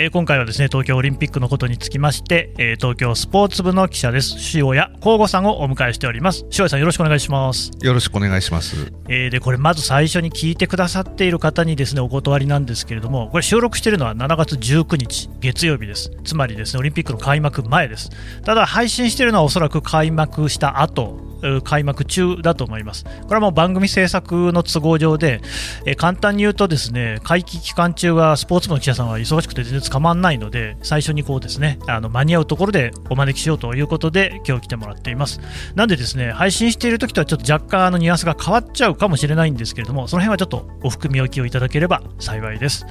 えー今回はですね東京オリンピックのことにつきまして、えー東京スポーツ部の記者です。塩谷光吾さんをお迎えしております。塩谷さんよろしくお願いします、よろしくお願いします。えーでこれまず最初に聞いてくださっている方にですねお断りなんですけれどもこれ収録しているのは7月19日月曜日です。つまりですねオリンピックの開幕前です。ただ配信しているのはおそらく開幕した後えー開幕中だと思います。これはもう番組制作の都合上で、えー簡単に言うとですね、会期期間中はスポーツ部の記者さんは忙しくて全然捕まらないので、最初にこうですね、あの間に合うところでお招きしようということで今日来てもらっています。なんでですね、配信している時とはちょっと若干あのニュアンスが変わっちゃうかもしれないんですけれども、その辺はちょっとお含み置きをいただければ幸いです。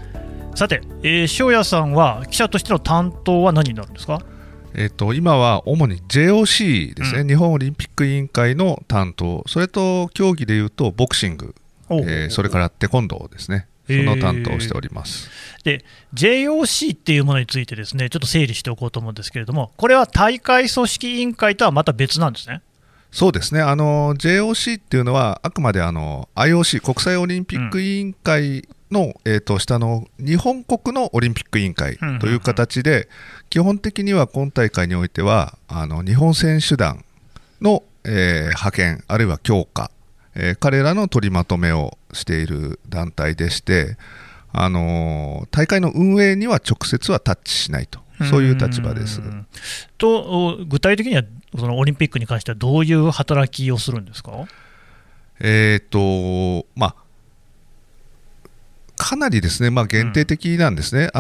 さて、えー、塩谷さんは記者としての担当は何になるんですか？えっ、と今は主に JOC ですね、うん日本オリンピック委員会の担当、それと競技でいうとボクシング、えーそれからテコンドーですね。その担当をしております。で JOC っていうものについてですねちょっと整理しておこうと思うんですけれども、これは大会組織委員会とはまた別なんですね。そうですね。あの JOC っていうのはあくまであの IOC 国際オリンピック委員会の、えー、と下の日本国のオリンピック委員会うんうんうんという形で、基本的には今大会においてはあの日本選手団の、えー派遣あるいは強化、えー彼らの取りまとめをしている団体でして、あのー大会の運営には直接はタッチしないと。そういう立場です。ん。とお具体的にはそのオリンピックに関してはどういう働きをするんですか？えーとまあ、かなりですね、まあ、限定的なんですね、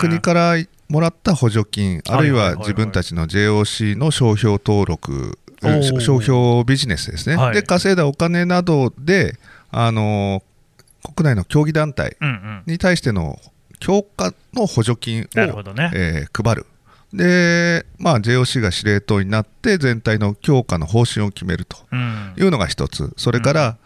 国からもらった補助金、あるいは自分たちの JOC の商標登録、商標ビジネスですね、はい。で稼いだお金などで、あのー国内の競技団体うんうん。に対しての強化の補助金を、ね。えー配る。で、まあ、JOC が司令塔になって全体の強化の方針を決めるとうん。いうのが一つ、それから、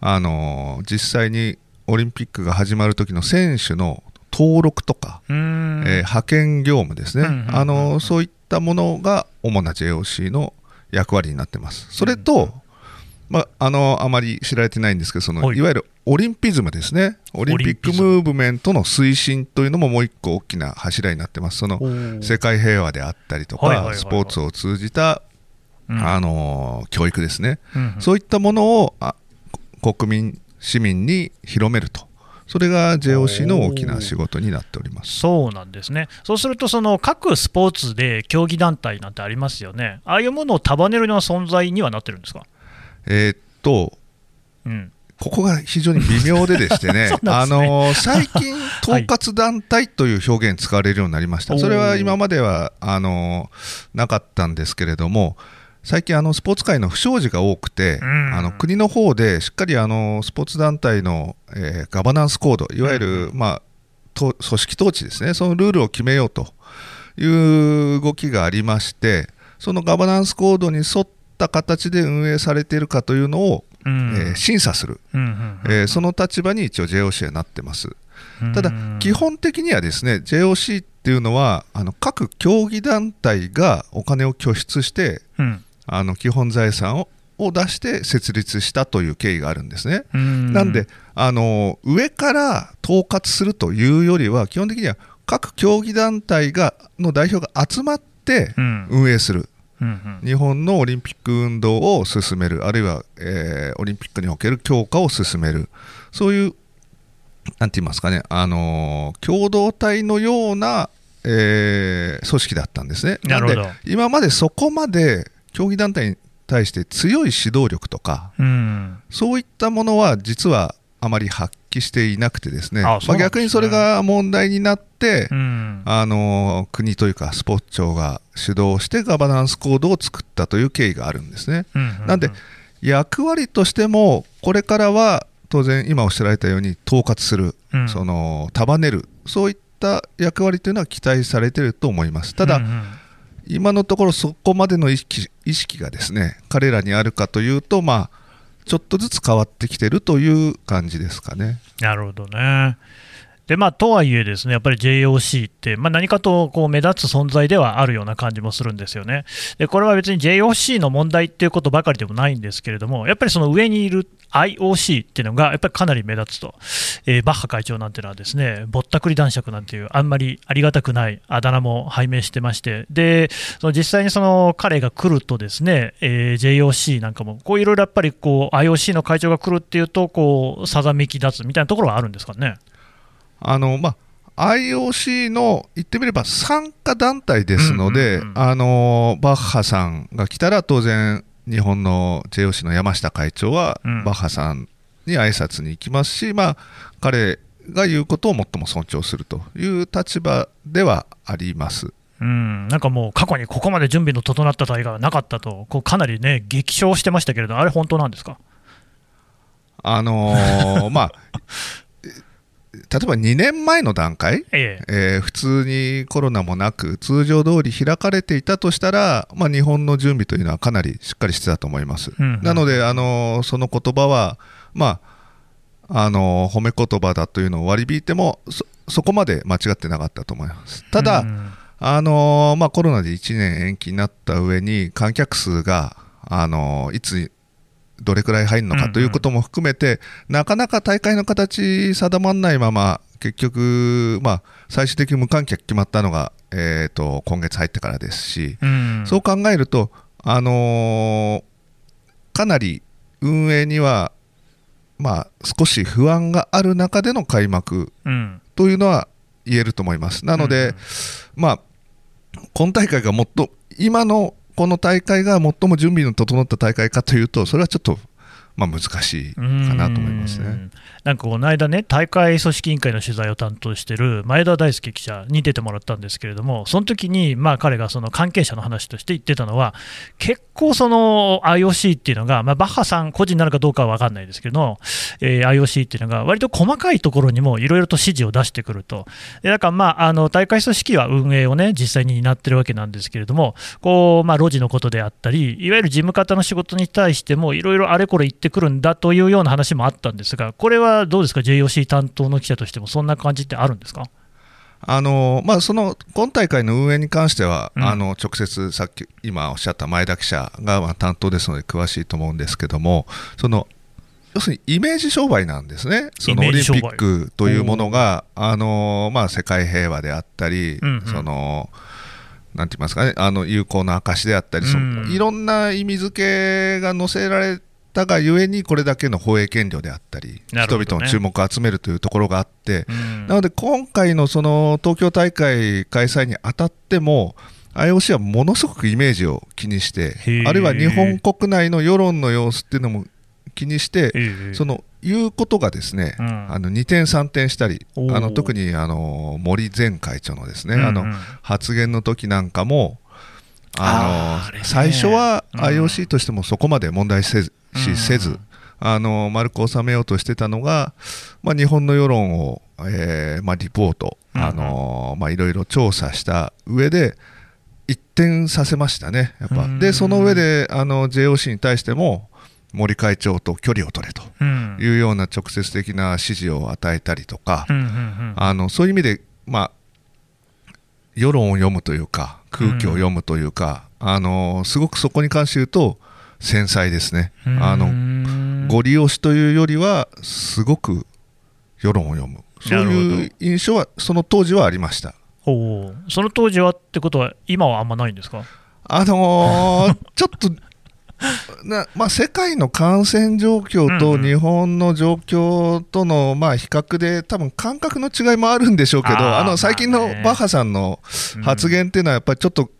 あのー実際にオリンピックが始まる時の選手の登録とか、えー派遣業務ですね、うんうんうんうん。あのーそういったものが主な JOC の役割になってます。それと、まあ、あのあまり知られてないんですけどその、はい。い、わゆるオリンピズムですね。オリンピックム。ムーブメントの推進というのももう一個大きな柱になってます。その世界平和であったりとかスポーツを通じた、うん。あのー教育ですね、うんうん。そういったものをあこ国民、市民に広めると、それが JOC の大きな仕事になっております。そうなんですね、そうすると、その各スポーツで競技団体なんてありますよね、ああいうものを束ねるような存在にはなってるんですか、えーっと、うん、ここが非常に微妙ででしてね そう、なあのー最近、統括団体という表現使われるようになりました、はいそれは今まではあのーなかったんですけれども、最近、あのスポーツ界の不祥事が多くて、うん。あの国の方でしっかりあのスポーツ団体の、えーガバナンスコード、いわゆる、まあ、と組織統治ですね、そのルールを決めようという動きがありまして、そのガバナンスコードに沿った形で運営されているかというのを、うん。えー審査する、その立場に一応 JOC はなってます。うん。ただ、基本的にはですね JOC っていうのはあの各競技団体がお金を拠出してうん。あの基本財産をを出して設立したという経緯があるんですね。うん。なんであの上から統括するというよりは基本的には各競技団体がの代表が集まってうん。運営する、うんうん。日本のオリンピック運動を進めるあるいは、えーオリンピックにおける強化を進める。そういうなんて言いますかね、あのー共同体のような、えー組織だったんですね。なるほど。今までそこまで競技団体に対して強い指導力とかうん。そういったものは実はあまり発揮していなくてですね。あそうなんですね。まあ、逆にそれが問題になって、うん。あの国というかスポーツ庁が主導してガバナンスコードを作ったという経緯があるんですね。うんなんで役割としてもこれからは当然今おっしゃられたように統括する、うん。その束ねるそういった役割というのは期待されていると思います。ただ、うんうん。今のところそこまでの意識意識がですね彼らにあるかというとまあちょっとずつ変わってきてるという感じですかね。なるほどね。でまあ、とはいえ、ですねやっぱり JOC って、まあ、何かとこう目立つ存在ではあるような感じもするんですよね。でこれは別に JOC の問題っていうことばかりでもないんですけれども、やっぱりその上にいる IOC っていうのがやっぱりかなり目立つと、えー、バッハ会長なんていうのはですねぼったくり男爵なんていうあんまりありがたくないあだ名も拝命してましてでその実際にその彼が来るとですね、えー、JOC なんかもこういろいろやっぱりこう IOC の会長が来るっていうとこうさざめき立つみたいなところはあるんですかね？あのまあ IOC の言ってみれば参加団体ですので、あのバッハさんが来たら当然日本の JOC の山下会長は、バッハさんに挨拶に行きますし、まあ、彼が言うことを最も尊重するという立場ではあります。うん、なんかもう過去にここまで準備の整った大会はなかったと、こうかなりね、激賞してましたけれど、あれ、本当なんですか？あのー、まあ、例えば2年前の段階、えええー、普通にコロナもなく、通常通り開かれていたとしたら、まあ、日本の準備というのはかなりしっかりしてたと思います。うんうん、なので、あのその言葉は、まあ、あの褒め言葉だというのを割り引いてもそ、そこまで間違ってなかったと思います。ただ、うん、あのまあ、コロナで1年延期になった上に、観客数が、あのいつどれくらい入るのかということも含めて、なかなか大会の形定まらないまま、結局、まあ、最終的に無観客決まったのが、えーと、今月入ってからですし、うん、そう考えると、あのー、かなり運営には、まあ、少し不安がある中での開幕というのは言えると思います。なので、うん、まあ、今大会がもっと今のこの大会が最も準備の整った大会かというと、それはちょっとまあ、難しいかなと思いますね。なんかこの間ね、大会組織委員会の取材を担当している前田大輔記者に出てもらったんですけれども、その時にまあ彼がその関係者の話として言ってたのは、結構その IOC っていうのが、まあ、バッハさん個人なのかどうかは分かんないですけど、えー、IOC っていうのが、割と細かいところにもいろいろと指示を出してくると、でだからまああの大会組織は運営をね、実際に担ってるわけなんですけれども、こうまあ、路地のことであったり、いわゆる事務方の仕事に対しても、いろいろあれこれ言ってくるんだというような話もあったんですが、これはどうですか、JOC 担当の記者としても、そんな感じってあるんですか？あのまあ、その今大会の運営に関しては、うん、あの直接、さっき今おっしゃった前田記者がまあ担当ですので詳しいと思うんですけども、その要するにイメージ商売なんですね、そのオリンピックというものが、あのまあ、世界平和であったり、うんうん、そのなんて言いますかね、あの有効な証であったり、うん、いろんな意味付けが載せられたがゆえにこれだけの放映権料であったり、ね、人々の注目を集めるというところがあって、うん、なので今回のその東京大会開催にあたっても IOC はものすごくイメージを気にしてあるいは日本国内の世論の様子っていうのも気にしてその言うことがですね、うん、あの2点3点したりあの特にあの森前会長のですね、うんうん、あの発言の時なんかもあの、ね、最初は IOC としてもそこまで問題せず、しせず、あの丸く収めようとしてたのが、まあ、日本の世論を、えーまあ、リポート、あのまあ、いろいろ調査した上で一転させましたね、やっぱ。でその上であの JOC に対しても森会長と距離を取れというような直接的な指示を与えたりとか、あのそういう意味で、まあ、世論を読むというか空気を読むというか、あのすごくそこに関して言うと繊細ですね。あのご利用しというよりはすごく世論を読む。そういう印象はその当時はありました。おその当時はってことは今はあんまないんですか？あのー、ちょっとなまあ、世界の感染状況と日本の状況との、まあ、比較で多分感覚の違いもあるんでしょうけどあの最近のバッハさんの発言っていうのはやっぱりちょっと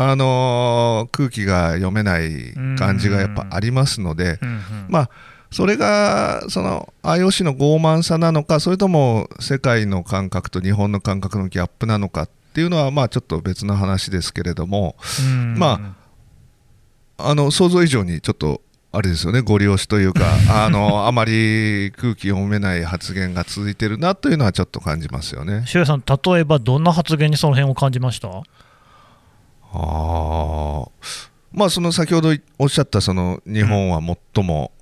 あの空気が読めない感じがやっぱありますので、まあ、それがその IOC の傲慢さなのか、それとも世界の感覚と日本の感覚のギャップなのかっていうのは、まあ、ちょっと別の話ですけれども、まあ、あの想像以上にちょっとあれですよね、ご利用しというか、あのあまり空気読めない発言が続いてるなというのはちょっと感じますよね。さん、例えばどんな発言にその辺を感じました？あまあ、その先ほどおっしゃったその日本は最も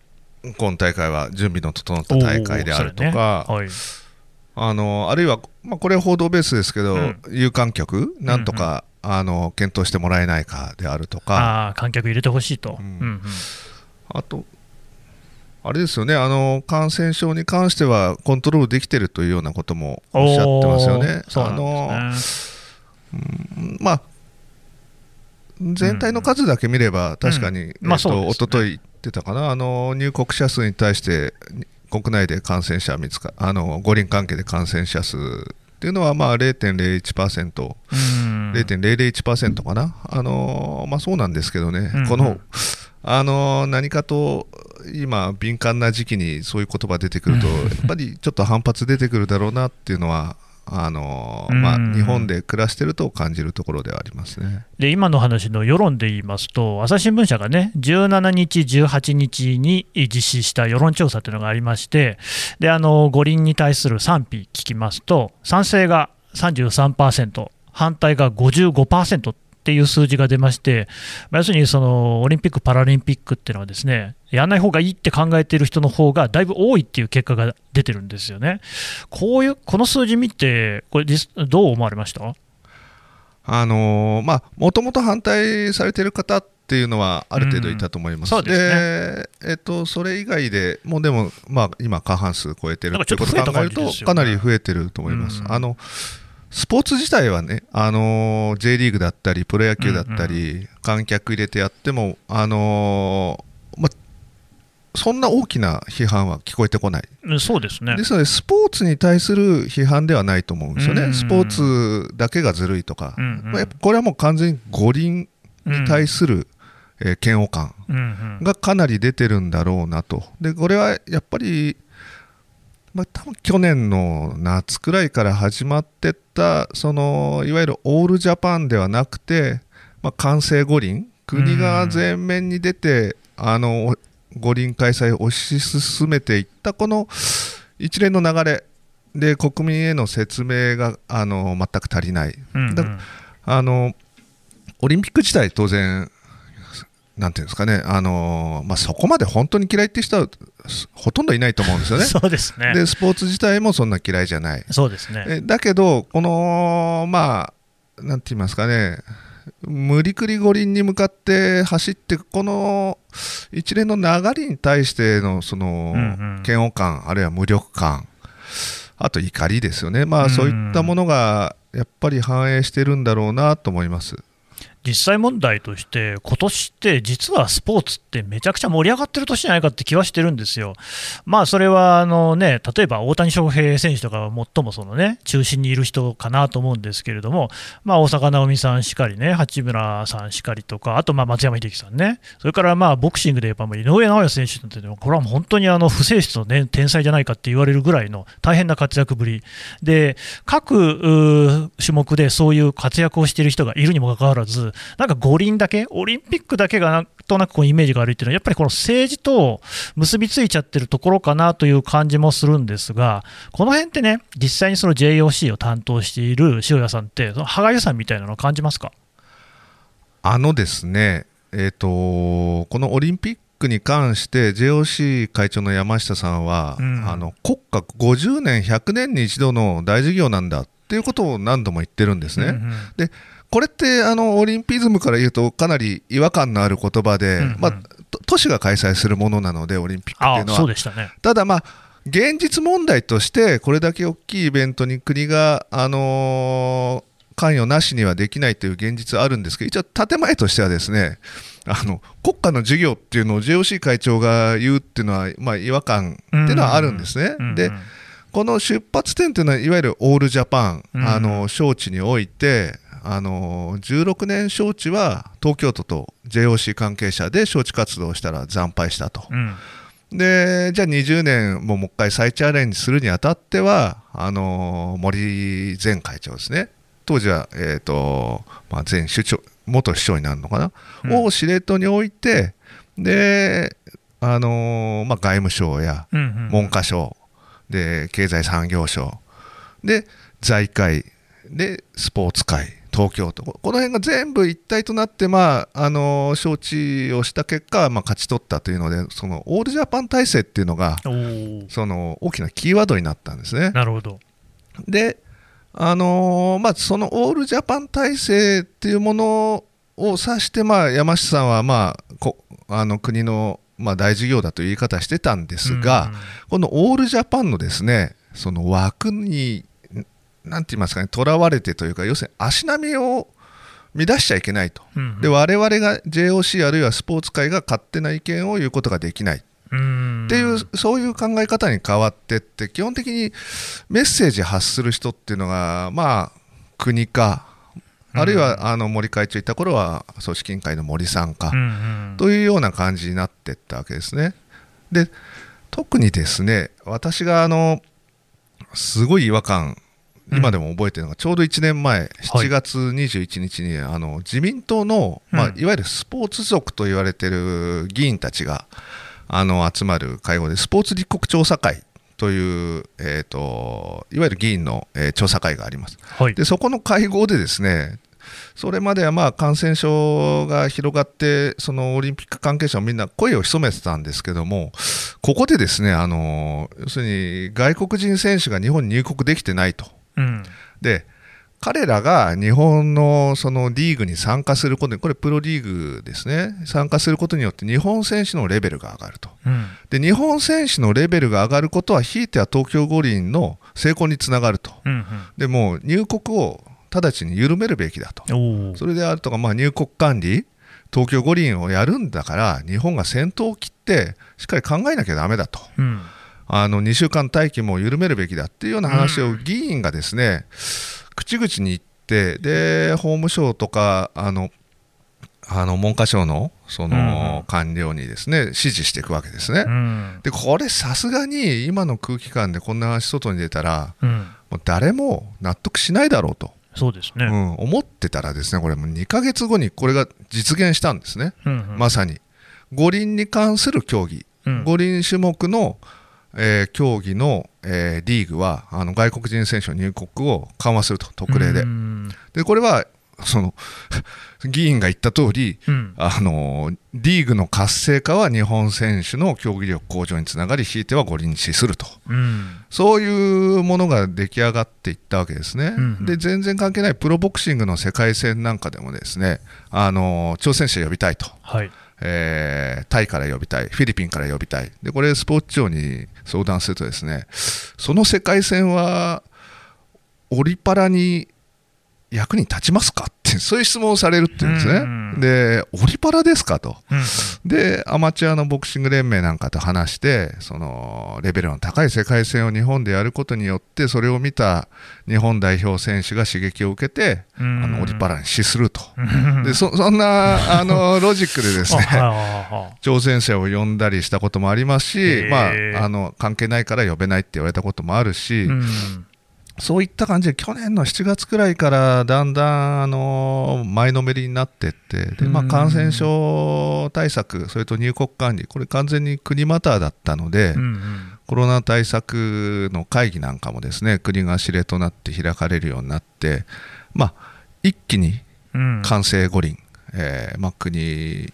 今大会は準備の整った大会であるとか、ね。はい、あのあるいは、まあ、これは報道ベースですけど、うん。有観客、なんとか、あの検討してもらえないかであるとか、ああ観客入れてほしいと、うん。うんうん。あと、あれですよねあの、感染症に関してはコントロールできてるというようなこともおっしゃってますよね。おーそうなんですね。うんまあ全体の数だけ見れば、確かに、うん。まあえっと一昨日言ってたかな、あの入国者数に対して、国内で感染者見つかあの五輪関係で感染者数っていうのは、まあ、0.01%、うん。0.001%かな、あのまあ、そうなんですけどね、うん。このあの何かと今、敏感な時期にそういう言葉出てくると、やっぱりちょっと反発出てくるだろうなっていうのは、あのまあ、うん日本で暮らしてると感じるところではありますね。で今の話の世論で言いますと、朝日新聞社がね、17日、18日に実施した世論調査というのがありまして、であの五輪に対する賛否聞きますと、賛成が33%、反対が55%っていう数字が出まして、まあ要するにそのオリンピック・パラリンピックっていうのは、ですねやんない方がいいって考えている人の方がだいぶ多いっていう結果が出てるんですよね。こういうこの数字見て、これ実、どう思われました？あのまあ、もともと反対されてる方っていうのはある程度いたと思います。うんそうですえっと、それ以外でもうでも、まあ、今、過半数超えてるってことを考えると、かなり増えてると思います。うんあのスポーツ自体はね、あの J リーグだったり、プロ野球だったり、観客入れてやっても、あのまあ、そんな大きな批判は聞こえてこない。うんそうですね。ですので、スポーツに対する批判ではないと思うんですよね、うん。スポーツだけがずるいとか、うんうん。まあやっぱこれはもう完全に五輪に対する、えー嫌悪感うんうん。がかなり出てるんだろうなと、でこれはやっぱり、まあ、多分去年の夏くらいから始まってった、そのいわゆるオールジャパンではなくて、まあ、完成五輪、国が前面に出て、あの五輪開催を推し進めていったこの一連の流れ。で国民への説明があの全く足りない。うんうん。だあのオリンピック自体、当然、なんていうんですかね、あのまあ、そこまで本当に嫌いって人はすほとんどいないと思うんですよね。そうですね。で、スポーツ自体もそんな嫌いじゃない。そうですね。えだけど、この、まあ、なんて言いますかね、無理くり五輪に向かって走って、この一連の流れに対してのその嫌悪感、あるいは無力感、あと怒りですよね、まあ、うんそういったものがやっぱり反映してるんだろうなと思います。実際問題として、今年って実はスポーツってめちゃくちゃ盛り上がってる年じゃないかって気はしてるんですよ。まあそれはあのね、例えば大谷翔平選手とかは最もそのね、中心にいる人かなと思うんですけれども、まあ大坂なおみさんしかりね、八村さんしかりとか、あとまあ松山英樹さんね、それからまあボクシングで言えば井上尚弥選手なんていうのは、これはもう本当にあの不正室の、ね、天才じゃないかって言われるぐらいの大変な活躍ぶり。で、各種目でそういう活躍をしている人がいるにもかかわらず、なんか五輪だけ、オリンピックだけがなんとなくこうイメージが悪いっていうのは、やっぱりこの政治と結びついちゃってるところかなという感じもするんですが、この辺ってね、実際にその JOC を担当している塩谷さんって、その歯がゆさみたいなのを感じますか？あのですね、えー、とこのオリンピックに関して JOC 会長の山下さんは、うん。あの国家50年、100年に一度の大事業なんだっていうことを何度も言ってるんですね。うんうん。でこれってあのオリンピズムから言うとかなり違和感のある言葉で、うんうん。まあ、と都市が開催するものなのでオリンピックっていうのはそうでしたね。ただまあ現実問題としてこれだけ大きいイベントに国が、あのー関与なしにはできないという現実はあるんですけど一応建前としてはですねあの国家の事業っていうのを JOC 会長が言うっていうのは、まあ、違和感っていうのはあるんですね。うんうんでこの出発点というのはいわゆるオールジャパン、うん。あの招致においてあの16年招致は東京都と JOC 関係者で招致活動をしたら惨敗したと。うん。でじゃあ20年ももう一回再チャレンジするにあたってはあの森前会長ですね。当時は、えーとまあ、前首長元首相になるのかな、うん。を司令塔に置いてで、あのまあ、外務省や文科省で経済産業省で財界でスポーツ界東京都この辺が全部一体となって、まあ、あの招致をした結果、まあ、勝ち取ったというのでそのオールジャパン体制っていうのがその大きなキーワードになったんですね。なるほど。で、あのーまあ、そのオールジャパン体制っていうものを指して、まあ、山下さんは、まあ、こあの国の、まあ、大事業だという言い方してたんですが、このオールジャパンのですねその枠に、なんて言いますかね、とらわれてというか、要するに足並みを乱しちゃいけないと、うんうん。で我々が JOC あるいはスポーツ界が勝手な意見を言うことができない。うんっていうそういう考え方に変わってって基本的にメッセージ発する人っていうのがまあ国かあるいはあの森会長いた頃は組織委員会の森さんかというような感じになっていったわけですね。で特にですね私があのすごい違和感今でも覚えてるのがちょうど1年前、7月21日にあの自民党の、まいわゆるスポーツ族と言われてる議員たちがあの集まる会合でスポーツ立国調査会という、えー、といわゆる議員の、えー調査会があります。はいでそこの会合でですねそれまではまあ感染症が広がってそのオリンピック関係者もみんな声を潜めてたんですけどもここでですねあの要するに外国人選手が日本に入国できてないと。うん。で彼らが日本のそのリーグに参加することにこれプロリーグですね。参加することによって日本選手のレベルが上がると。うん。で日本選手のレベルが上がることはひいては東京五輪の成功につながると。うんでもう入国を直ちに緩めるべきだと。それであるとか、まあ、入国管理東京五輪をやるんだから日本が先頭を切ってしっかり考えなきゃだめだと。うんあの2週間待機も緩めるべきだっていうような話をうん。議員がですね、口々に言ってで法務省とかあのあの文科省のそうんの官僚にですね指示していくわけですね。うん。でこれさすがに今の空気感でこんな話外に出たらうん。もう誰も納得しないだろうと、そうですね。うん、思ってたらですねこれもう2ヶ月後にこれが実現したんですね、うんうん。まさに。五輪に関する競技、うん。五輪種目の、えー競技の、えーリーグはあの外国人選手の入国を緩和すると特例で、うん。でこれはその 議員が言った通りうん。あのリーグの活性化は日本選手の競技力向上につながりひいては五輪に資すると。うん。そういうものが出来上がっていったわけですね、うんうん。で全然関係ないプロボクシングの世界戦なんかでもですねあの挑戦者呼びたいと、はいえータイから呼びたいフィリピンから呼びたい。でこれスポーツ庁に相談するとですねその世界線はオリパラに役に立ちますかってそういう質問をされるっていうんですね、うん。でオリパラですかと。うん。でアマチュアのボクシング連盟なんかと話してそのレベルの高い世界戦を日本でやることによってそれを見た日本代表選手が刺激を受けて、うん。あのオリパラに資すると、うん。でそそんなあの ロジックでですね挑戦者を呼んだりしたこともありますし、まあ、あの関係ないから呼べないって言われたこともあるし、うんそういった感じで去年の7月くらいからだんだんあの前のめりになっていってで、まあ、うん感染症対策それと入国管理これ完全に国マターだったので、うんうん。コロナ対策の会議なんかもですね国が司令となって開かれるようになって、まあ、一気にうん。完成五輪、えーまあ、国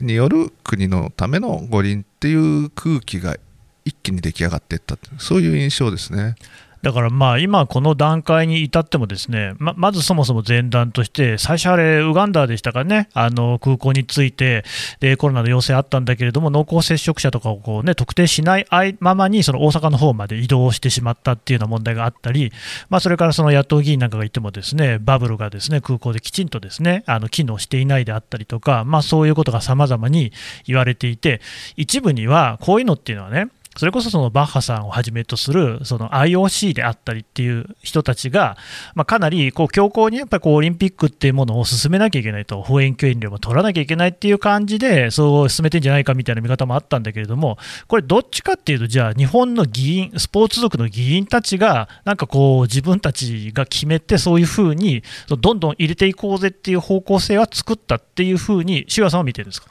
による国のための五輪っていう空気が一気に出来上がっていったそういう印象ですね。だからまあ今、この段階に至っても、ですねままずそもそも前段として、最初、あれ、ウガンダでしたかね、あの空港に着いてで、コロナの陽性あったんだけれども、濃厚接触者とかをこう、ね、特定しないままに、その大阪の方まで移動してしまったっていうような問題があったり、まあ、それからその野党議員なんかがいても、ですねバブルがですね空港できちんとですねあの機能していないであったりとか、まあ、そういうことがさまざまに言われていて、一部にはこういうのっていうのはね、それこそそのバッハさんをはじめとするその IOC であったりっていう人たちが、まあ、かなりこう強硬にやっぱりオリンピックっていうものを進めなきゃいけないと、放映権料も取らなきゃいけないっていう感じで、そう進めてんじゃないかみたいな見方もあったんだけれども、これ、どっちかっていうと、じゃあ、日本の議員、スポーツ族の議員たちが、なんかこう、自分たちが決めて、そういうふうに、どんどん入れていこうぜっていう方向性は作ったっていうふうに、志和さんは見てるんですか？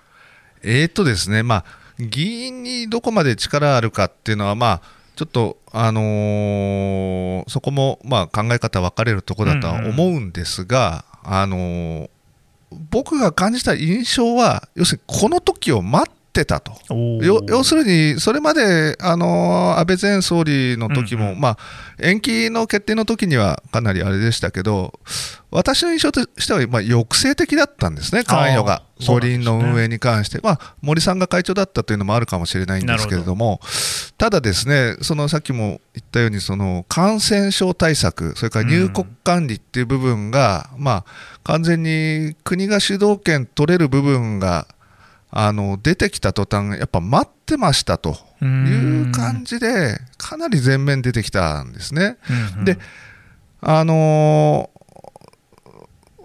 えーとですね、まあ、議員にどこまで力あるかっていうのは、まあ、ちょっと、あのーそこも、まあ、考え方分かれるところだとは思うんですが、あのー僕が感じた印象は、要するにこの時を待っってたと。要するに、それまで、あの安倍前総理の時も、うんうん。まあ、延期の決定の時にはかなりあれでしたけど、私の印象としては、まあ、抑制的だったんですね、関与が。五輪の運営に関して、まあ、森さんが会長だったというのもあるかもしれないんですけれども、ただですね、そのさっきも言ったように、その感染症対策、それから入国管理っていう部分が、まあ、完全に国が主導権取れる部分が、あの出てきた途端、やっぱ待ってましたという感じで、かなり前面出てきたんですね。うんうん。であのー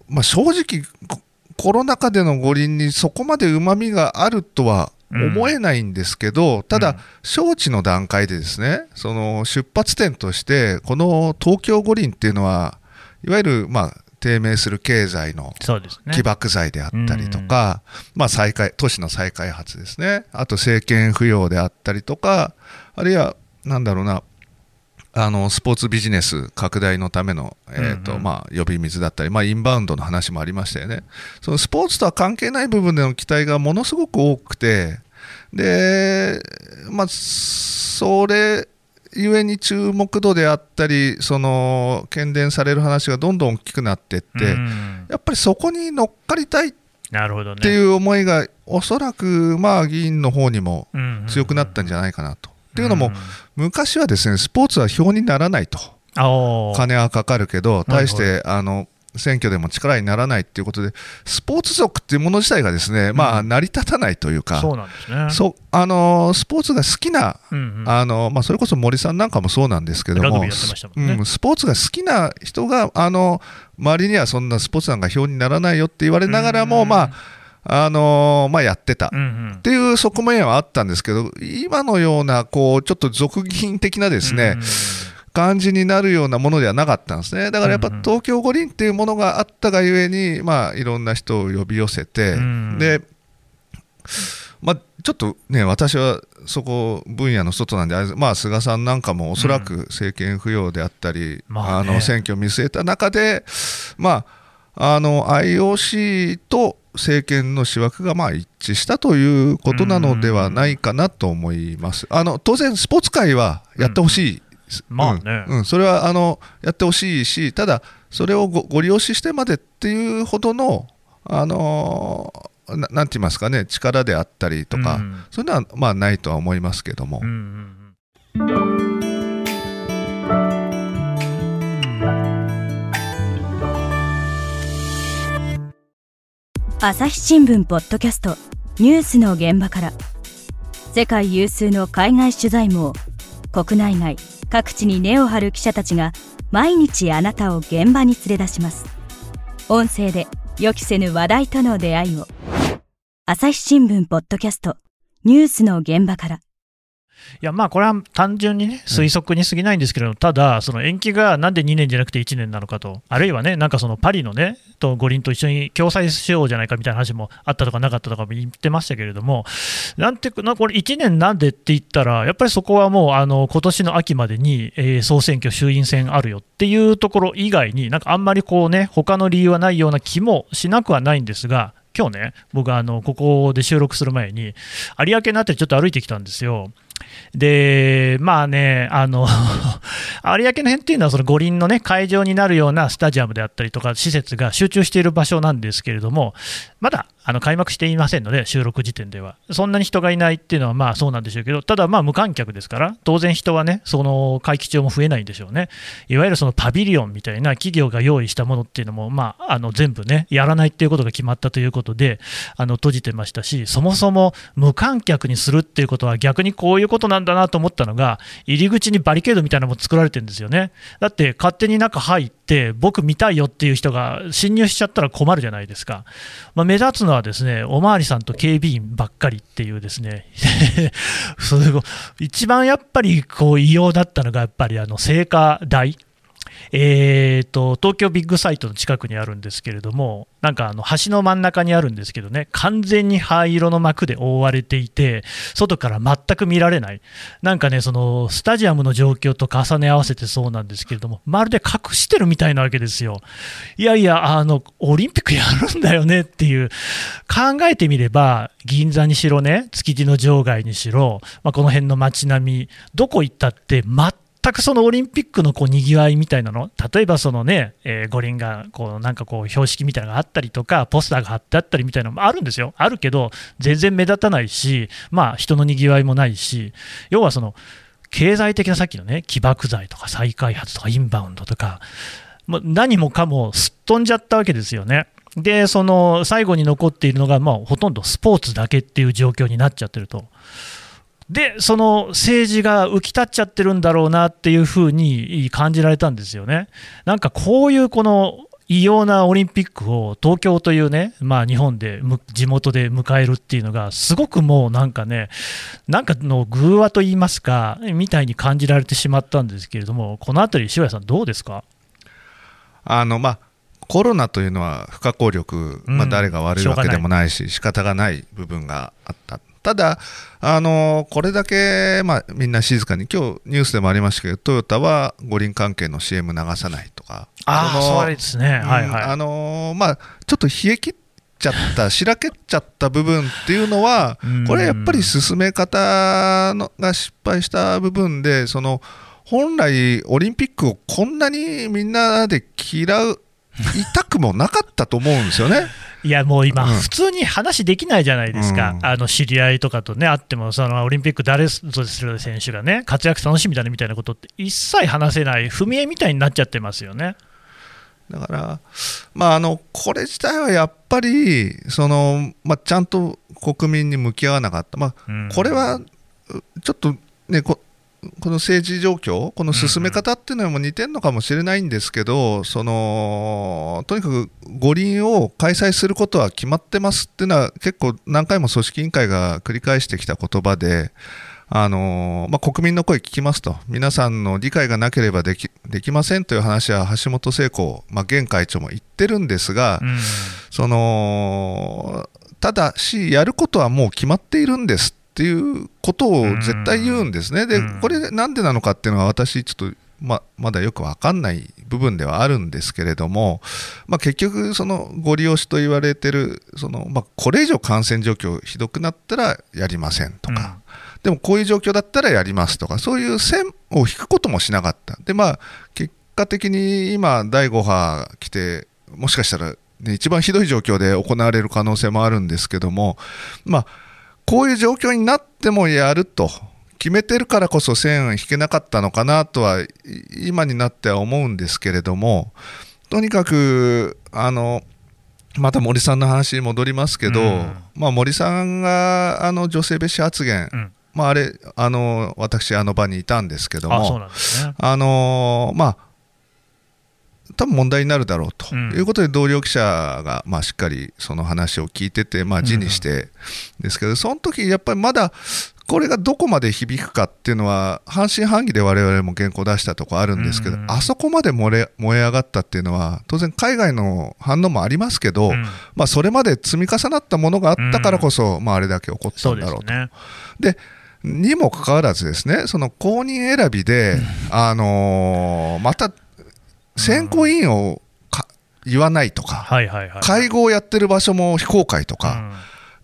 まあ、正直、ココロナ禍での五輪にそこまでうまみがあるとは思えないんですけど、ただ、招致の段階でですね、その出発点として、この東京五輪っていうのは、いわゆる、まあ、低迷する経済の起爆剤であったりとか、まあ、再開都市の再開発ですね、あと政権浮揚であったりとか、あるいは、なんだろうな、あのスポーツビジネス拡大のための、えーとうんうん。まあ、呼び水だったり、まあ、インバウンドの話もありましたよね、そのスポーツとは関係ない部分での期待がものすごく多くて、でまあ、それゆえに注目度であったり、その喧伝される話がどんどん大きくなっていって、うん。やっぱりそこに乗っかりたいっなるほどね。ていう思いが、おそらくまあ議員の方にも強くなったんじゃないかなと。っていうのも、昔はですねスポーツは票にならないと、金はかかるけど、はい対してあの選挙でも力にならないっていうことで、スポーツ族っていうもの自体がですね、まあ、成り立たないというか、そうなんですね。そうあのスポーツが好きなうん。うんあのまあ、それこそ森さんなんかもそうなんですけども、うんスポーツが好きな人があの周りにはそんなスポーツなんか票にならないよって言われながらも、うんまああのまあ、やってた。うんうん。っていう側面はあったんですけど、今のようなこうちょっと俗議員的なですね、うん感じになるようなものではなかったんですね。だからやっぱうんうん東京五輪っていうものがあったがゆえに、まあ、いろんな人を呼び寄せて、うんで、まあ、ちょっとね、私はそこ分野の外なんで、まあ、菅さんなんかもおそらく政権浮揚であったり、まあねあの選挙を見据えた中で、まあ、あの IOC と政権の思惑がまあ一致したということなのではないかなと思います。あの当然、スポーツ界はやってほしい。まあね。うん。うん。それはあのやってほしいし、ただ、それをごご利用ししてまでっていうほどの、あのーななんて言いますかね、力であったりとか、うん。そういうのはまあないとは思いますけども、うんうん朝日新聞ポッドキャストニュースの現場から。世界有数の海外取材網国内外各地に根を張る記者たちが毎日あなたを現場に連れ出します。音声で予期せぬ話題との出会いを。朝日新聞ポッドキャスト。ニュースの現場から。いやまあこれは単純にね推測に過ぎないんですけれども、ただ、その延期がなんで2年じゃなくて1年なのかと、あるいはね、なんかそのパリのね、と五輪と一緒に共催しようじゃないかみたいな話もあったとかなかったとかも言ってましたけれども、なんてなこれ、1年なんでって言ったら、やっぱりそこはもう、あの今年の秋までに、えー総選挙、衆院選あるよっていうところ以外に、なんかあんまりこうね、他の理由はないような気もしなくはないんですが、今日ね、僕あの、ここで収録する前に、有明のあたりちょっと歩いてきたんですよ。で、まあね、あの 有明の辺っていうのは、その五輪のね、会場になるようなスタジアムであったりとか、施設が集中している場所なんですけれども、まだあの開幕していませんので、収録時点では。そんなに人がいないっていうのは、まあそうなんでしょうけど、ただ、まあ無観客ですから、当然人はね、その会期中も増えないんでしょうね。いわゆるそのパビリオンみたいな企業が用意したものっていうのも、まあ、あの全部ね、やらないっていうことが決まったということで、あの閉じてましたし、そもそも無観客にするっていうことは、逆にこういうことなんだなと思ったのが、入り口にバリケードみたいなのも作られてるんですよね。だって、勝手に中入って、僕見たいよっていう人が侵入しちゃったら困るじゃないですか。まあ、目立つのははですね、おまわりさんと警備員ばっかりっていうですね、それが一番やっぱりこう異様だったのが、やっぱりあの聖火台。えー、と東京ビッグサイトの近くにあるんですけれども、なんかあの橋の真ん中にあるんですけどね、完全に灰色の幕で覆われていて、外から全く見られない、なんかね、そのスタジアムの状況と重ね合わせてそうなんですけれども、まるで隠してるみたいなわけですよ。いやいや、あのオリンピックやるんだよねっていう、考えてみれば、銀座にしろね、築地の場外にしろ、まあ、この辺の街並み、どこ行ったって、全全くそのオリンピックのこうにぎわいみたいなの、例えばそのね、えー、五輪がこうなんかこう標識みたいなのがあったりとか、ポスターが貼ってあったりみたいなのもあるんですよ、あるけど、全然目立たないし、まあ、人のにぎわいもないし、要はその、経済的なさっきのね、起爆剤とか再開発とかインバウンドとか、まあ、何もかもすっ飛んじゃったわけですよね。で、その最後に残っているのが、まあ、ほとんどスポーツだけっていう状況になっちゃってると。で、その政治が浮き立っちゃってるんだろうなっていうふうに感じられたんですよね。なんかこういうこの異様なオリンピックを東京というね、まあ、日本で地元で迎えるっていうのが、すごくもうなんかね、なんかの偶話といいますか、みたいに感じられてしまったんですけれども、このあたり、塩谷さん、どうですか？あの、まあ、コロナというのは不可抗力、まあ、誰が悪いわけでもないし、仕方がない部分があった。ただ、あのこれだけ、まあ、みんな静かに、今日ニュースでもありましたけど、トヨタは五輪関係の CM 流さないとか、あそうですね、はいはい。あのまあ、ちょっと冷え切っちゃった、しらけっちゃった部分っていうのは、これやっぱり進め方のが失敗した部分で、その本来、オリンピックをこんなにみんなで嫌う、痛くもなかったと思うんですよね。いやもう今、普通に話できないじゃないですか、うん、あの知り合いとかとね、あっても、そのオリンピック誰ぞする選手がね、活躍楽しみだねみたいなことって、一切話せない、踏み絵みたいになっちゃってますよね。だから、まあ、あのこれ自体はやっぱりその、まあ、ちゃんと国民に向き合わなかった、まあ、これはちょっとね、ここの政治状況、この進め方っていうのも似てるのかもしれないんですけど、そのとにかく五輪を開催することは決まってますっていうのは、結構何回も組織委員会が繰り返してきた言葉で、あのまあ、国民の声聞きますと、皆さんの理解がなければできできませんという話は橋本聖子、まあ、現会長も言ってるんですが、そのただし、やることはもう決まっているんですっていうことを絶対言うんですね。で、これなんでなのかっていうのは私ちょっとままだよく分かんない部分ではあるんですけれども、まあ、結局、そのご利用しと言われてるその、まあ、これ以上感染状況ひどくなったらやりませんとか、うん、でもこういう状況だったらやりますとか、そういう線を引くこともしなかった。でまあ、結果的に今、第5波来て、もしかしたら、ね、一番ひどい状況で行われる可能性もあるんですけども、まあ、こういう状況になってもやると決めてるからこそ線引けなかったのかなとは今になっては思うんですけれどもとにかくあのまた森さんの話に戻りますけど、うん、まあ、森さんがあの女性蔑視発言、うん、まあ、あれあの私あの場にいたんですけどもあ、のまあ多分問題になるだろうと。いうことで、同僚記者がまあしっかりその話を聞いてて、まあ、字にして。ですけど、その時やっぱりまだこれがどこまで響くかっていうのは、半信半疑で我々も原稿出したとこあるんですけど、あそこまで燃え燃え上がったっていうのは、当然、海外の反応もありますけど、まあ、それまで積み重なったものがあったからこそ、まあ、あれだけ起こったんだろうと。でにもかかわらずですね、その公認選びで、あのー、また選考委員を言わないとか、会合をやってる場所も非公開とか、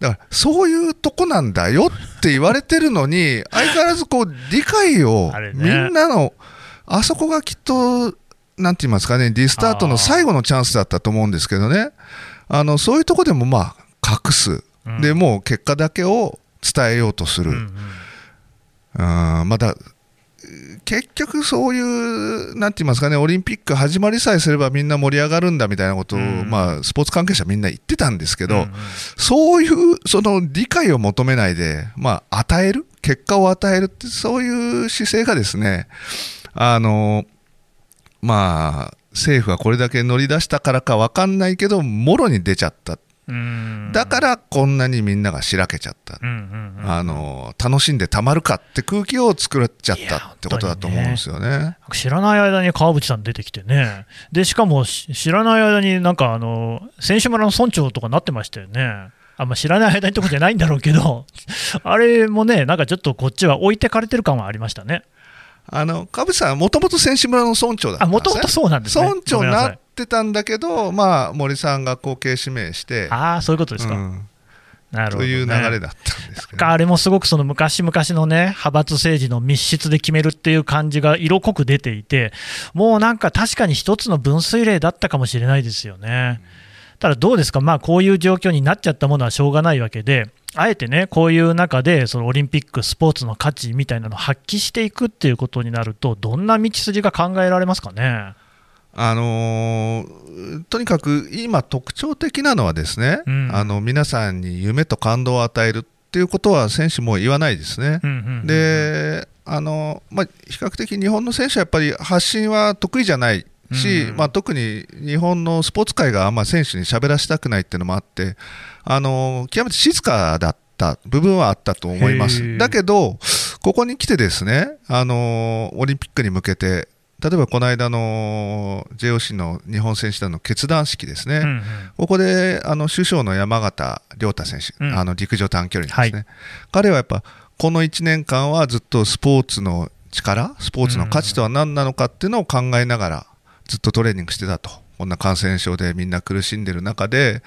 だからそういうとこなんだよって言われてるのに、相変わらずこう理解を、みんなの、あそこがきっと、なんて言いますかね、リスタートの最後のチャンスだったと思うんですけどね、あのそういうとこでもまあ隠す、でもう結果だけを伝えようとする。うん、まだ結局そういう、なんて言いますかね、オリンピック始まりさえすればみんな盛り上がるんだみたいなことを、うん、まあ、スポーツ関係者みんな言ってたんですけど、うん。うん、そういうその理解を求めないで、まあ、与える、結果を与えるって、そういう姿勢がですね、あの、まあ、政府がこれだけ乗り出したからか分かんないけど、もろに出ちゃっただからこんなにみんながしらけちゃった、あの楽しんでたまるかって空気を作っちゃったってことだと思うんですよね、ね、知らない間に川淵さん出てきてね、でしかも知らない間になんかあの選手村の村長とかなってましたよね。あんま知らない間にとこじゃないんだろうけど、あれもね、なんかちょっとこっちは置いてかれてる感はありましたね。あの川淵さんはもともと選手村の村長だったんです、ね、もともとそうなんですね。村長になってたんだけど、まあ、森さんが後継指名して、ああ、そういうことですか。うん、なるほど、ね、という流れだったんですけど、あれもすごくその昔々のね、派閥政治の密室で決めるっていう感じが色濃く出ていて、もうなんか確かに一つの分水嶺だったかもしれないですよね。ただどうですか、まあ、こういう状況になっちゃったものはしょうがないわけで、あえてね、こういう中で、そのオリンピック、スポーツの価値みたいなのを発揮していくっていうことになると、どんな道筋が考えられますかね？あのー、とにかく今、特徴的なのはですね、うん、あの皆さんに夢と感動を与えるっていうことは選手も言わないですね。であのまあ、比較的日本の選手はやっぱり発信は得意じゃないし、うん、まあ、特に日本のスポーツ界があんま選手に喋らせたくないっていうのもあってあの極めて静かだった部分はあったと思います。だけどここに来てですねあのオリンピックに向けて例えばこの間の JOC の日本選手団の決断式ですね、うんうん、ここであの首相の山形亮太選手、うん、あの陸上短距離ですね、はい、彼はやっぱこの1年間はずっとスポーツの力、スポーツの価値とは何なのかっていうのを考えながらずっとトレーニングしてたと、こんな感染症でみんな苦しんでる中で、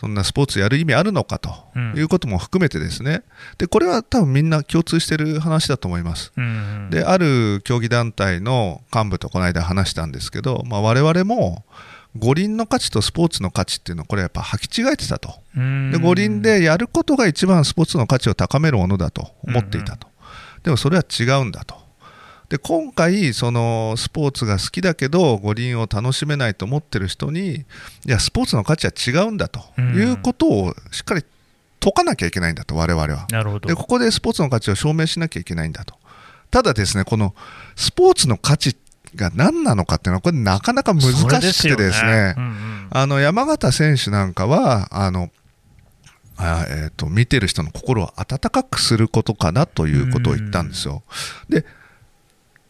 そんなスポーツやる意味あるのかということも含めてですね、でこれは多分みんな共通している話だと思います。である競技団体の幹部とこの間話したんですけど、まあ、我々も五輪の価値とスポーツの価値っていうのはこれやっぱ履き違えてたと。で五輪でやることが一番スポーツの価値を高めるものだと思っていたと。でもそれは違うんだとで今回、そのスポーツが好きだけど五輪を楽しめないと思ってる人にいやスポーツの価値は違うんだと。いうことをしっかり解かなきゃいけないんだと、我々は。なるほど。でここでスポーツの価値を証明しなきゃいけないんだと。ただですね、このスポーツの価値が何なのかっていうのは、これなかなか難しくてですね、すね。うんうん、あの山形選手なんかは、あのあえーと、見てる人の心を温かくすることかなということを言ったんですよ。で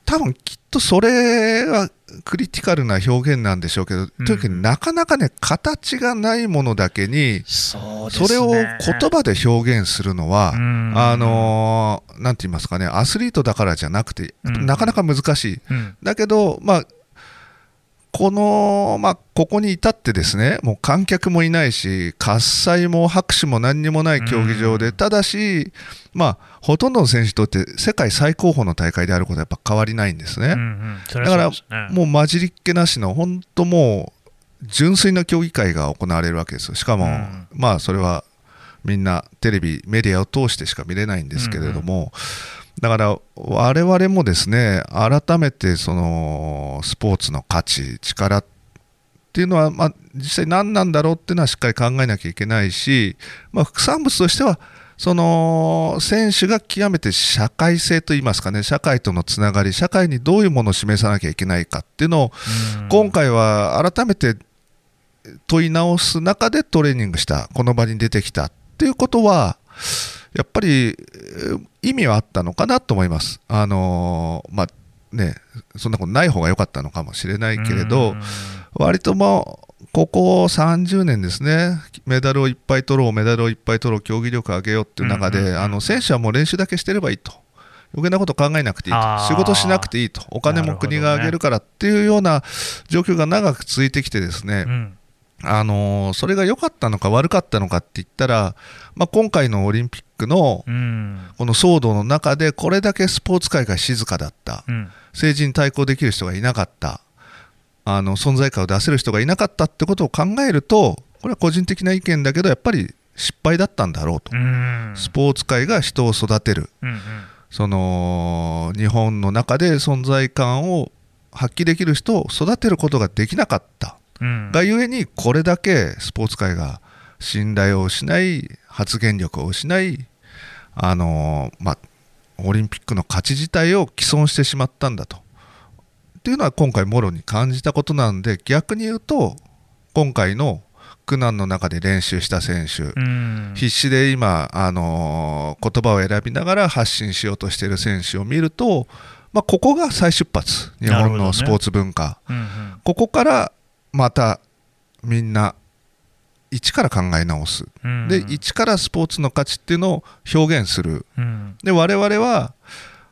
多分きっとそれはクリティカルな表現なんでしょうけど、とにかくなかなかね、形がないものだけに、それを言葉で表現するのは、あのなんて言いますかね、アスリートだからじゃなくて、なかなか難しい。だけど、まあ、この、まあ、ここに至ってですね、もう観客もいないし、喝采も拍手も何にもない競技場で、ただし、まあ、ほとんどの選手にとって世界最高峰の大会であることはやっぱ変わりないんですね。だから、もう混じりっけなしの、本当もう、純粋な競技会が行われるわけですしかも、まあ、それはみんなテレビ、メディアを通してしか見れないんですけれども、だから我々もですね改めてそのスポーツの価値、力っていうのは、まあ、実際何なんだろうっていうのはしっかり考えなきゃいけないし、まあ、副産物としてはその選手が極めて社会性といいますかね社会とのつながり社会にどういうものを示さなきゃいけないかっていうのを今回は改めて問い直す中でトレーニングしたこの場に出てきたっていうことはやっぱり意味はあったのかなと思います。あのまあね、そんなことない方が良かったのかもしれないけれど、割ともここ30年ですね、メダルをいっぱい取ろう、メダルをいっぱい取ろう、競技力上げようっていう中で、あの選手はもう練習だけしてればいいと。余計なこと考えなくていいと、仕事しなくていいと、お金も国が上げるからっていうような状況が長く続いてきてですね、うんあのそれが良かったのか悪かったのかって言ったら、まあ、今回のオリンピックのこの騒動の中でこれだけスポーツ界が静かだった、うん、政治に対抗できる人がいなかった。あの存在感を出せる人がいなかったってことを考えるとこれは個人的な意見だけどやっぱり失敗だったんだろうと、うん、スポーツ界が人を育てる、うんうん、その日本の中で存在感を発揮できる人を育てることができなかった。がゆえにこれだけスポーツ界が信頼を失い発言力を失いあの、まあ、オリンピックの価値自体を毀損してしまったんだと。っていうのは今回もろに感じたことなんで逆に言うと今回の苦難の中で練習した選手、必死で今、あの言葉を選びながら発信しようとしている選手を見ると、まあ、ここが再出発、日本のスポーツ文化、ねうんうん、ここからまたみんな一から考え直す、うん、で一からスポーツの価値っていうのを表現する、うん、で我々は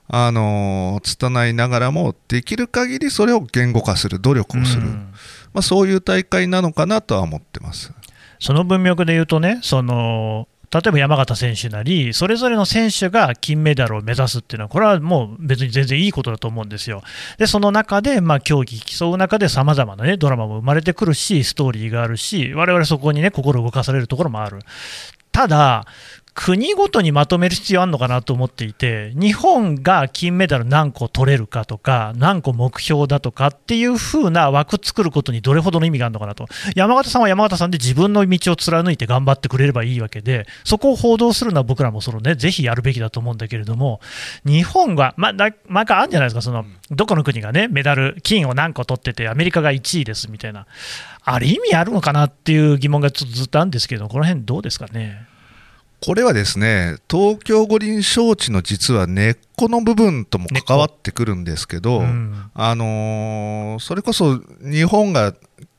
あの拙いながらもできる限りそれを言語化する努力をする、うん、まあ、そういう大会なのかなとは思ってます。その文脈で言うとねその例えば山形選手なり、それぞれの選手が金メダルを目指すっていうのは、これはもう別に全然いいことだと思うんですよ。で、その中で、まあ、競技競う中でさまざまな、ね、ドラマも生まれてくるし、ストーリーがあるし、我々そこにね、心動かされるところもある。ただ、国ごとにまとめる必要あるのかなと思っていて、日本が金メダル何個取れるかとか、何個目標だとかっていう風な枠作ることにどれほどの意味があるのかなと、山形さんは山形さんで自分の道を貫いて頑張ってくれればいいわけで、そこを報道するのは僕らもその、ね、ぜひやるべきだと思うんだけれども、日本が、まあ、毎回あるんじゃないですか、そのどこの国がね、メダル、金を何個取ってて、アメリカが1位ですみたいな、あれ、意味あるのかなっていう疑問がずっとあるんですけど、この辺どうですかね？これはですね東京五輪招致の実は根っこの部分とも関わってくるんですけど、うん、あのー、それこそ日本が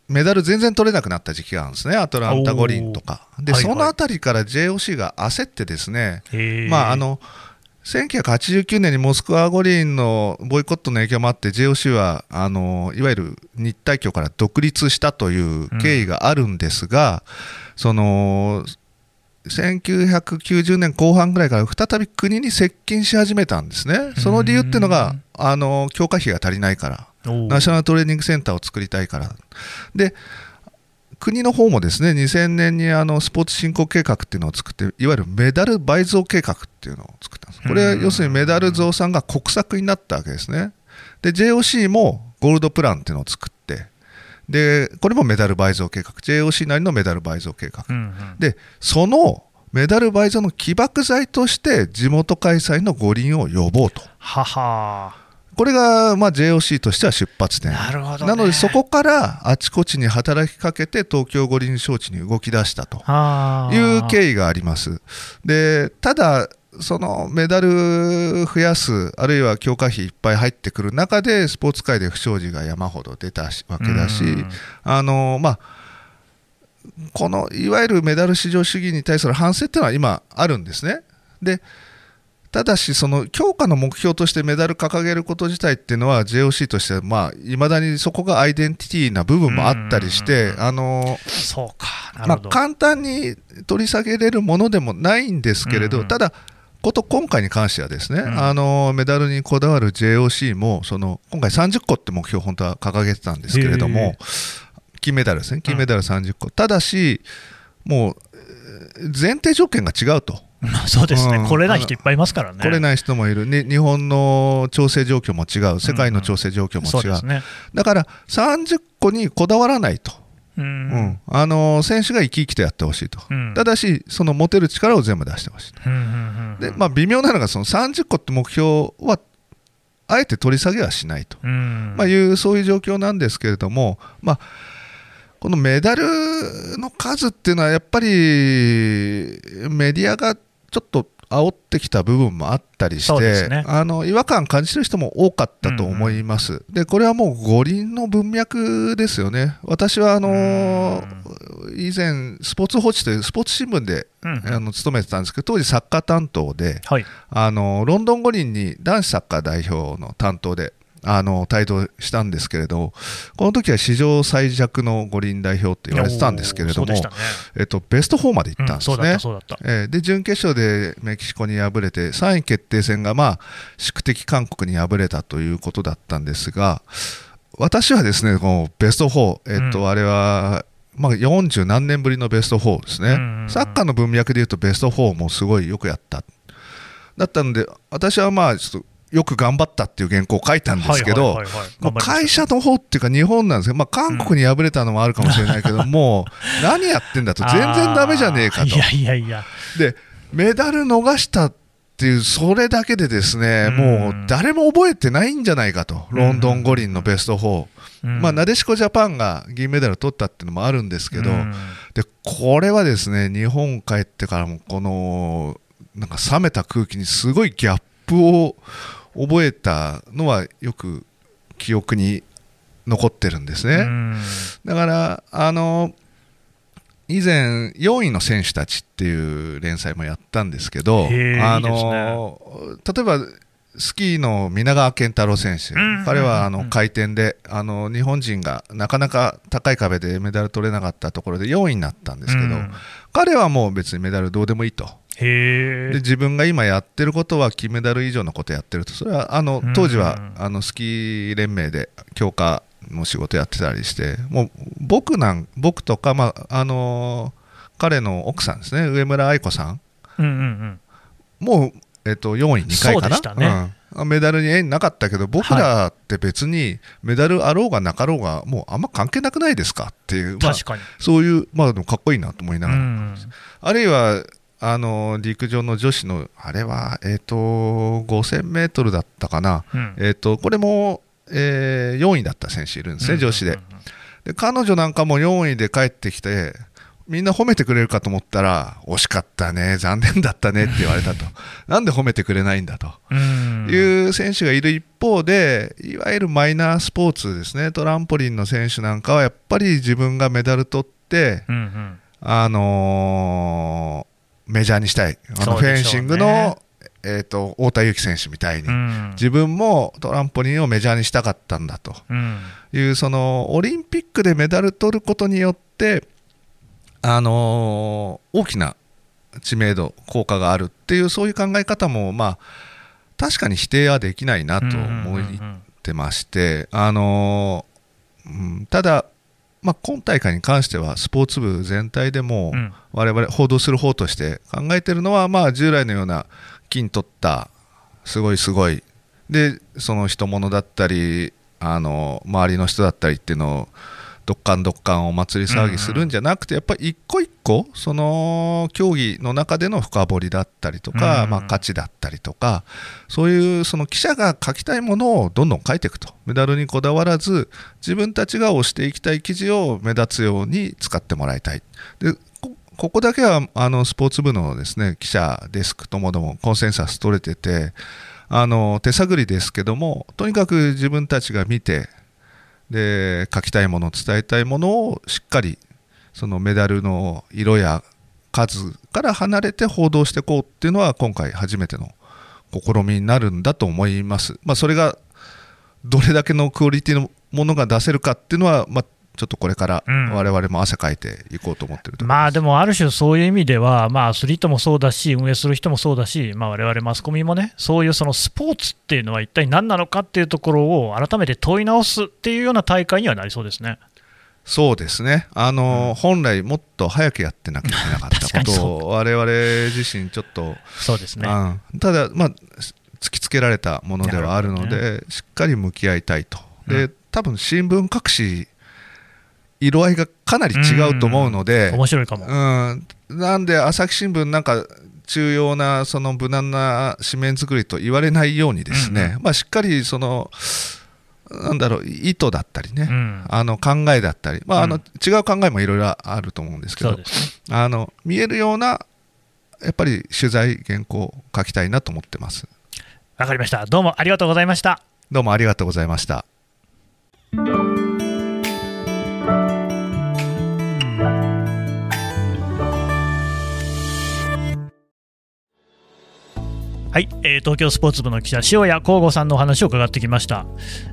メダル全然取れなくなった時期があるんですね、アトランタ五輪とか。で、はいはい、そのあたりから JOC が焦ってですね、まああの1989年にモスクワ五輪のボイコットの影響もあって JOC はあのいわゆる日体協から独立したという経緯があるんですが、うん、その1990年後半ぐらいから再び国に接近し始めたんですね、その理由っていうのが、あの強化費が足りないから、ナショナルトレーニングセンターを作りたいから。で国の方もですね2000年にあのスポーツ振興計画っていうのを作って、いわゆるメダル倍増計画っていうのを作ったんです。これは要するにメダル増産が国策になったわけですね。で、JOC もゴールドプランっていうのを作って、でこれもメダル倍増計画。JOC なりのメダル倍増計画、うんうん、でそのメダル倍増の起爆剤として地元開催の五輪を呼ぼうと。はは。これがまあ JOC としては出発点。なるほど、ね、なのでそこからあちこちに働きかけて東京五輪招致に動き出したという経緯があります。でただそのメダル増やす、あるいは強化費いっぱい入ってくる中で、スポーツ界で不祥事が山ほど出たわけだし、あのまあ、このいわゆるメダル至上主義に対する反省っていうのは今、あるんですね。でただし、その強化の目標としてメダル掲げること自体っていうのは JOC としてまあ未だにそこがアイデンティティな部分もあったりして、あのまあ、簡単に取り下げれるものでもないんですけれど、ただ、こと今回に関してはですね、うん、あのメダルにこだわる JOC もその今回30個って目標本当は掲げてたんですけれども金メダルですね。金メダル30個、うん、ただしもう前提条件が違うと。そうですね、うん、来れない人いっぱいいますからね。来れない人もいる、ね、日本の調整状況も違う、世界の調整状況も違う、うんうんね、だから30個にこだわらないと、うん、あの選手が生き生きとやってほしいと、うん、ただし、その持てる力を全部出してほしいと、でまあ、微妙なのが、その30個って目標は、あえて取り下げはしないと、まあ、いうそういう状況なんですけれども、まあ、このメダルの数っていうのは、やっぱりメディアがちょっと煽ってきた部分もあったりして、ね、あの違和感感じてる人も多かったと思います、うん。うん、でこれはもう五輪の文脈ですよね、私はあの以前、スポーツ報知というスポーツ新聞で、うんうん、あの勤めてたんですけど、当時、サッカー担当で、はい、あのロンドン五輪に男子サッカー代表の担当であの帯同したんですけれど、この時は史上最弱の五輪代表って言われてたんですけれども、ね、えっと、ベスト4まで行ったんですね、うん、で準決勝でメキシコに敗れて、3位決定戦が、まあ、宿敵韓国に敗れたということだったんですが、私はですねこのベスト4、えっと、うん、あれはまあ、40何年ぶりのベスト4ですね、サッカーの文脈でいうとベスト4もすごいよくやった。だったので、私はまあちょっとよく頑張ったっていう原稿を書いたんですけど、会社の方っていうか日本なんですけど、まあ、韓国に敗れたのもあるかもしれないけども、うん、何やってんだと全然だめじゃねえかと。いやいやいや。でメダル逃したっていうそれだけでですね、うん、もう誰も覚えてないんじゃないかと、ロンドン五輪のベスト4。うん、まあ、なでしこジャパンが銀メダル取ったっていうのもあるんですけど、でこれはですね日本帰ってからもこのなんか冷めた空気にすごいギャップを覚えたのはよく記憶に残ってるんですね。だからあの以前4位の選手たちっていう連載もやったんですけど、あの、ね、例えばスキーの皆川健太郎選手、うん。彼はあの回転であの日本人がなかなか高い壁でメダル取れなかったところで4位になったんですけど、うん。彼はもう別にメダルどうでもいいと。へえ。で自分が今やってることは金メダル以上のことやってると。それはあのうん。当時はあのスキー連盟で強化の仕事やってたりしてもう僕なん僕とか、まああの彼の奥さんですね。上村愛子さん。うんうんうん。もう、えっと4位2回かな？ね。うん、メダルに縁なかったけど僕らって別にメダルあろうがなかろうがもうあんま関係なくないですか？っていう、まあ確かに。そういう、まあ、でもかっこいいなと思いながら、うん。あるいはあの陸上の女子のあれは、えっと5000メートルだったかな、うん。えっとこれも、え4位だった選手いるんですね、女子で。で彼女なんかも4位で帰ってきてみんな褒めてくれるかと思ったら惜しかったね残念だったねって言われたと。なんで褒めてくれないんだと。うん。いう選手がいる一方でいわゆるマイナースポーツですね。トランポリンの選手なんかはやっぱり自分がメダル取って、うんうん。あのーメジャーにしたいあのフェンシングの、えー、と太田裕樹選手みたいに、うん。自分もトランポリンをメジャーにしたかったんだとうん。いうそのオリンピックでメダル取ることによって、あのー大きな知名度効果があるっていうそういう考え方もまあ確かに否定はできないなと思っうんうんうんてまして、あのーうんただ、まあ、今大会に関してはスポーツ部全体でもうん。我々報道する方として考えてるのは、まあ、従来のような金取ったすごいすごい。でその人物だったりあの周りの人だったりっていうのをどっかんどっかんお祭り騒ぎするんじゃなくて、やっぱり一個一個その競技の中での深掘りだったりとか、うんまあ、価値だったりとかそういうその記者が書きたいものをどんどん書いていくと。メダルにこだわらず自分たちが推していきたい記事を目立つように使ってもらいたい。でこここだけはあのスポーツ部のですね記者デスクともどもコンセンサス取れててあの手探りですけどもとにかく自分たちが見てで書きたいもの伝えたいものをしっかりそのメダルの色や数から離れて報道していこうっていうのは今回初めての試みになるんだと思います。まあ、それがどれだけのクオリティのものが出せるかっていうのは、まあ、ちょっとこれからうん。我々も汗かいていこうと思ってると思いまあでもある種そういう意味では、まあ、アスリートもそうだし、運営する人もそうだし、まあ、我々マスコミもね、そういうそのスポーツっていうのは一体何なのかっていうところを改めて問い直すっていうような大会にはなりそうですね。そうですね、あの本来もっと早くやってなきゃいけなかったことを 我々自身ちょっと、そうですね。うん。ただ、まあ、突きつけられたものではあるのなで、しっかり向き合いたいと、でうん。多分新聞各紙、色合いがかなり違うと思うので、面白いかも。うん、なんで朝日新聞なんか重要なその無難な紙面作りと言われないようにですね、うんまあ、しっかりそのなんだろう意図だったりね、うんあの考えだったり、まああのうん違う考えもいろいろあると思うんですけどね。あの見えるようなやっぱり取材原稿を書きたいなと思ってますわかりました。どうもありがとうございました。どうもありがとうございましたはい、えー東京スポーツ部の記者、塩谷光吾さんのお話を伺ってきました。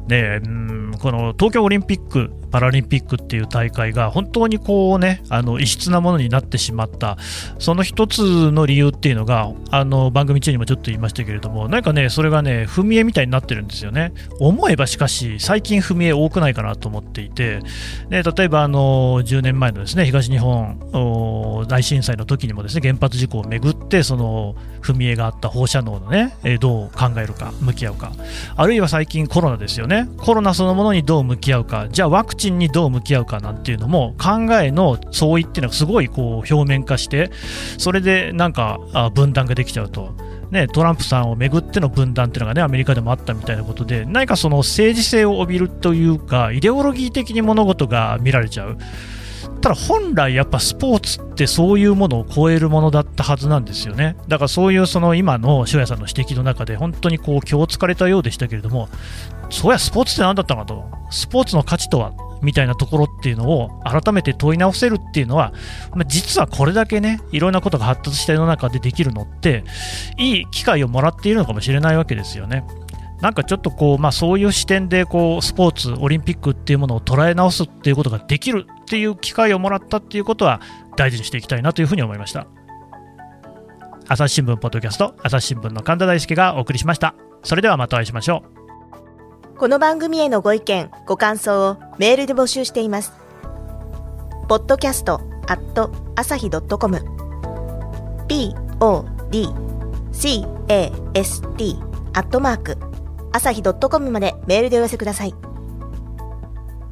でうんこの東京オリンピック・パラリンピックっていう大会が本当にこうねあの異質なものになってしまった。その一つの理由っていうのがあの番組中にもちょっと言いましたけれどもなんかねそれがね踏み絵みたいになってるんですよね。思えばしかし最近踏み絵多くないかなと思っていて。で例えばあの10年前のですね東日本大震災の時にもですね原発事故をめぐってその踏み絵があった放射能のねえどう考えるか向き合うか。あるいは最近コロナですよね。コロナそのものにどう向き合うか。じゃあワクチンにどう向き合うかなんていうのも考えの相違っていうのがすごいこう表面化してそれでなんか分断ができちゃうと。ね、トランプさんをめぐっての分断っていうのがねアメリカでもあったみたいなことで何かその政治性を帯びるというかイデオロギー的に物事が見られちゃう。ただ本来やっぱスポーツってそういうものを超えるものだったはずなんですよね。だからそういうその今の塩谷さんの指摘の中で本当にこう気をつかれたようでしたけれども、そうやスポーツって何だったのかと、スポーツの価値とはみたいなところっていうのを改めて問い直せるっていうのは、ま、実はこれだけね、いろんなことが発達した世の中でできるのって、いい機会をもらっているのかもしれないわけですよね。なんかちょっとこう、まあ、そういう視点でこうスポーツ、オリンピックっていうものを捉え直すっていうことができるっていう機会をもらったっていうことは大事にしていきたいなというふうに思いました。朝日新聞ポッドキャスト、朝日新聞の神田大輔がお送りしました。それではまたお会いしましょう。この番組へのご意見、ご感想をメールで募集しています。ポッドキャストアット朝日ドットコム podcast アットマーク朝日 .com までメールでお寄せください。